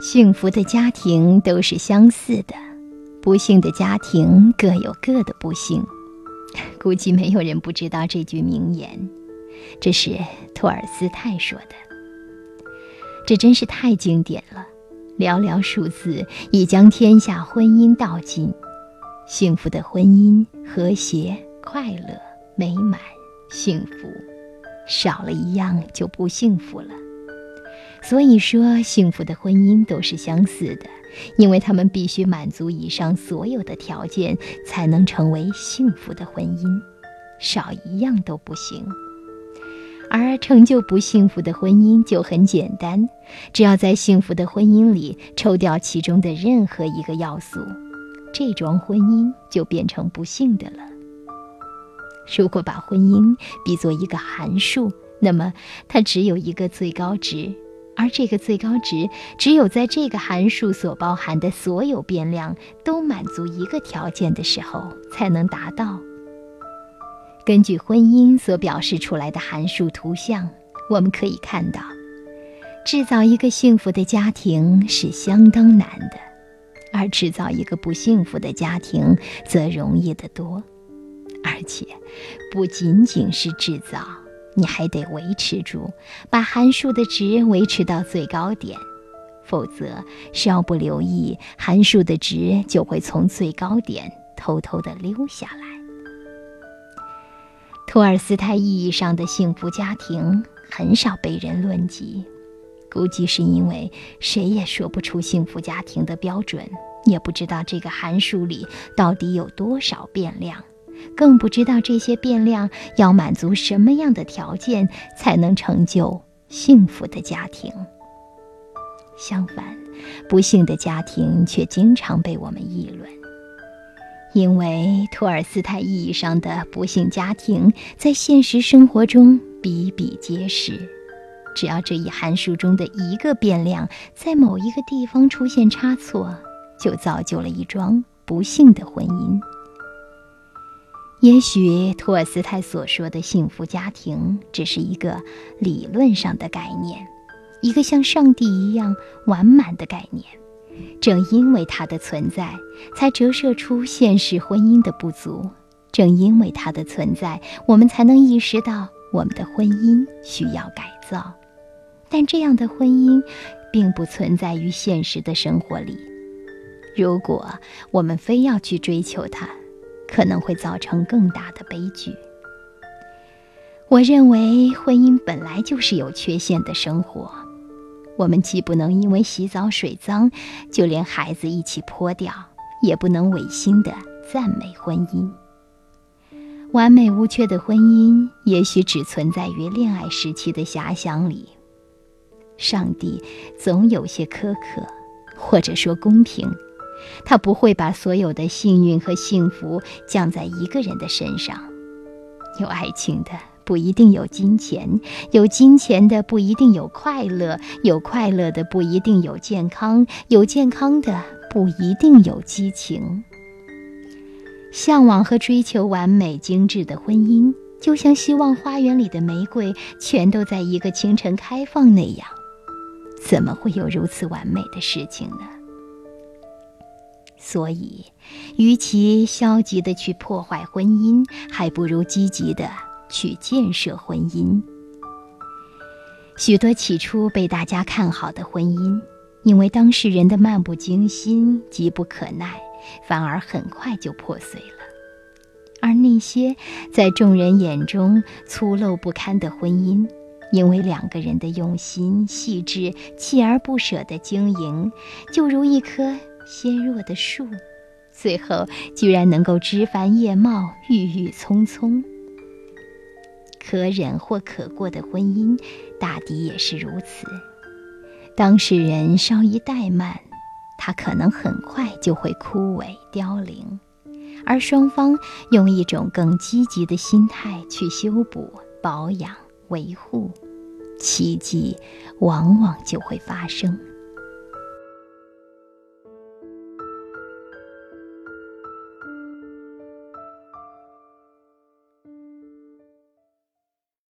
幸福的家庭都是相似的，不幸的家庭各有各的不幸。估计没有人不知道这句名言，这是托尔斯泰说的。这真是太经典了，寥寥数字已将天下婚姻道尽。幸福的婚姻，和谐、快乐、美满、幸福，少了一样就不幸福了。所以说，幸福的婚姻都是相似的，因为他们必须满足以上所有的条件，才能成为幸福的婚姻，少一样都不行。而成就不幸福的婚姻就很简单，只要在幸福的婚姻里抽掉其中的任何一个要素，这桩婚姻就变成不幸的了。如果把婚姻比作一个函数，那么它只有一个最高值。而这个最高值，只有在这个函数所包含的所有变量都满足一个条件的时候，才能达到。根据婚姻所表示出来的函数图像，我们可以看到，制造一个幸福的家庭是相当难的，而制造一个不幸福的家庭则容易得多。而且，不仅仅是制造。你还得维持住，把函数的值维持到最高点，否则稍不留意，函数的值就会从最高点偷偷的溜下来。托尔斯泰意义上的幸福家庭很少被人论及，估计是因为谁也说不出幸福家庭的标准，也不知道这个函数里到底有多少变量。更不知道这些变量要满足什么样的条件才能成就幸福的家庭。相反，不幸的家庭却经常被我们议论，因为托尔斯泰意义上的不幸家庭在现实生活中比比皆是。只要这一函数中的一个变量在某一个地方出现差错，就造就了一桩不幸的婚姻。也许托尔斯泰所说的幸福家庭只是一个理论上的概念，一个像上帝一样完满的概念。正因为它的存在，才折射出现实婚姻的不足；正因为它的存在，我们才能意识到我们的婚姻需要改造。但这样的婚姻并不存在于现实的生活里。如果我们非要去追求它，可能会造成更大的悲剧。我认为婚姻本来就是有缺陷的生活，我们既不能因为洗澡水脏就连孩子一起泼掉，也不能违心的赞美婚姻。完美无缺的婚姻也许只存在于恋爱时期的遐想里。上帝总有些苛刻，或者说公平。他不会把所有的幸运和幸福降在一个人的身上。有爱情的不一定有金钱，有金钱的不一定有快乐，有快乐的不一定有健康，有健康的不一定有激情。向往和追求完美精致的婚姻，就像希望花园里的玫瑰全都在一个清晨开放那样，怎么会有如此完美的事情呢？所以，与其消极的去破坏婚姻，还不如积极的去建设婚姻。许多起初被大家看好的婚姻，因为当事人的漫不经心、急不可耐，反而很快就破碎了；而那些在众人眼中粗陋不堪的婚姻，因为两个人的用心、细致、锲而不舍的经营，就如一颗。纤弱的树，最后居然能够枝繁叶茂、郁郁葱葱。可忍或可过的婚姻，大抵也是如此。当事人稍一怠慢，它可能很快就会枯萎凋零；而双方用一种更积极的心态去修补、保养、维护，奇迹往往就会发生。